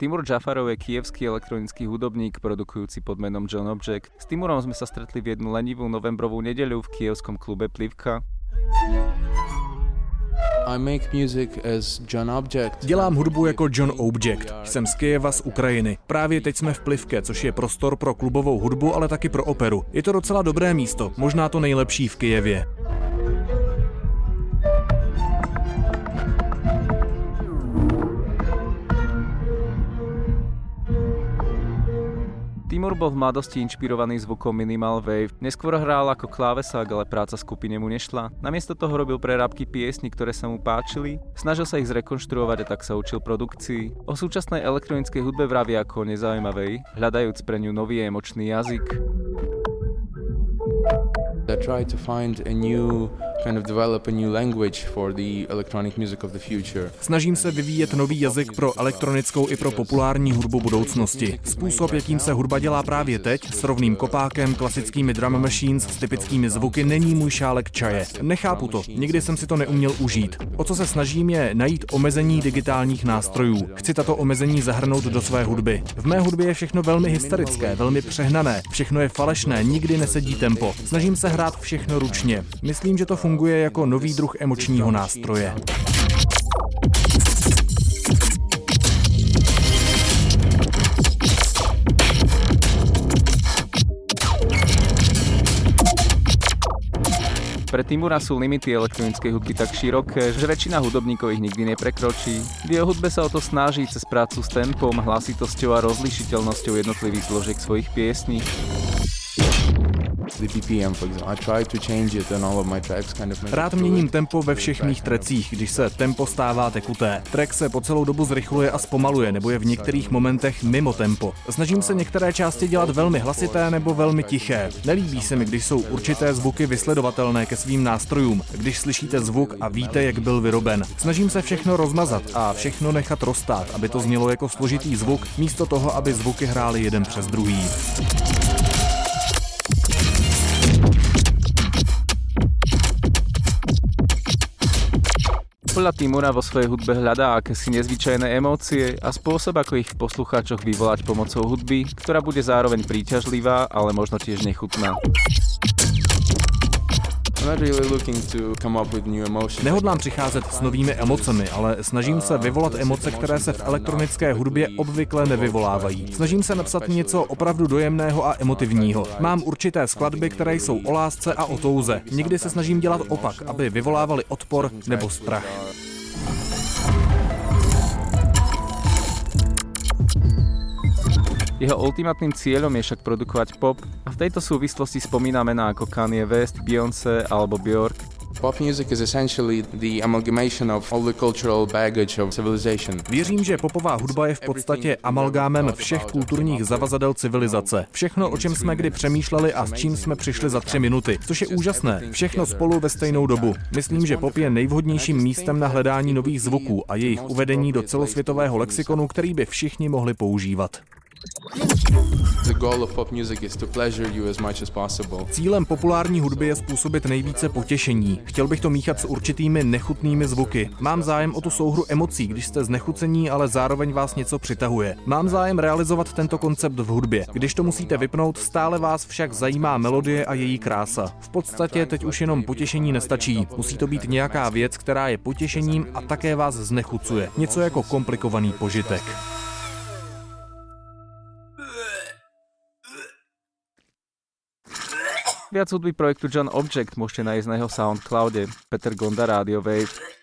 Timur Jafarov je kievský elektronický hudobník, produkujúci pod menom John Object. S Timurom sme sa stretli v jednu lenivú novembrovú nedeľu v kievskom klube Plivka. I make music as John Object. Dělám hudbu jako John Object. Jsem z Kyjeva z Ukrajiny. Právě teď jsme v Plivke, což je prostor pro klubovou hudbu, ale taky pro operu. Je to docela dobré místo, možná to nejlepší v Kyjevě. Timur bol v mladosti inšpirovaný zvukom Minimal Wave. Neskôr hral ako klávesák, ale práca skupine mu nešla. Namiesto toho robil prerábky piesni, ktoré sa mu páčili, snažil sa ich zrekonštruovať a tak sa učil produkcii. O súčasnej elektronickej hudbe vraví ako nezaujímavej, hľadajúc pre ňu nový emočný jazyk. I try to find a new kind of develop a new language for the electronic music of the future. Snažím se vyvíjet nový jazyk pro elektronickou i pro populární hudbu budoucnosti. Způsob, jakým se hudba dělá právě teď, s rovným kopákem, klasickými drum machines, s typickými zvuky, není můj šálek čaje. Nechápu to, nikdy jsem si to neuměl užít. O co se snažím je najít omezení digitálních nástrojů. Chci tato omezení zahrnout do své hudby. V mé hudbě je všechno velmi hysterické, velmi přehnané, všechno je falešné, nikdy nesedí tempo. Snažím se hrát všechno ručně. Myslím, že to funguje jako nový druh emočního nástroje. Pre Timura sú limity elektronickej hudby tak široké, že väčšina hudobníkov ich nikdy neprekročí. V jeho hudbe sa o to snaží cez prácu s tempom, hlasitosťou a rozlišiteľnosťou jednotlivých zložiek svojich piesní Rád měním tempo ve všech mých trecích, když se tempo stává tekuté. Track se po celou dobu zrychluje a zpomaluje, nebo je v některých momentech mimo tempo. Snažím se některé části dělat velmi hlasité nebo velmi tiché. Nelíbí se mi, když jsou určité zvuky vysledovatelné ke svým nástrojům, když slyšíte zvuk a víte, jak byl vyroben. Snažím se všechno rozmazat a všechno nechat roztát, aby to znělo jako složitý zvuk, místo toho, aby zvuky hrály jeden přes druhý. Podľa Timura vo svojej hudbe hľadá akési nezvyčajné emócie a spôsob, ako ich v poslucháčoch vyvolať pomocou hudby, ktorá bude zároveň príťažlivá, ale možno tiež nechutná. Nehodlám přicházet s novými emocemi, ale snažím se vyvolat emoce, které se v elektronické hudbě obvykle nevyvolávají. Snažím se napsat něco opravdu dojemného a emotivního. Mám určité skladby, které jsou o lásce a o touze. Někdy se snažím dělat opak, aby vyvolávali odpor nebo strach. Jeho ultimátnym cieľom je však produkovať pop a v tejto súvislosti spomína mená ako Kanye West, Beyoncé alebo Björk. Pop music is essentially the amalgamation of all the cultural baggage of civilization. Věřím, že popová hudba je v podstatě amalgámem všech kulturních zavazadel civilizace. Všechno, o čem jsme kdy přemýšleli a s čím jsme přišli za tři minuty, což je úžasné. Všechno spolu ve stejnou dobu. Myslím, že pop je nejvhodnějším místem na hledání nových zvuků a jejich uvedení do celosvětového lexikonu, který by všichni mohli používat. Cílem populární hudby je způsobit nejvíce potěšení. Chtěl bych to míchat s určitými nechutnými zvuky. Mám zájem o tu souhru emocí, když jste znechucení, ale zároveň vás něco přitahuje. Mám zájem realizovat tento koncept v hudbě. Když to musíte vypnout, stále vás však zajímá melodie a její krása. V podstatě teď už jenom potěšení nestačí. Musí to být nějaká věc, která je potěšením a také vás znechucuje. Něco jako komplikovaný požitek. Viac hudby projektu John Object môžete nájsť na jeho Soundcloude Peter Gonda Radio Wave.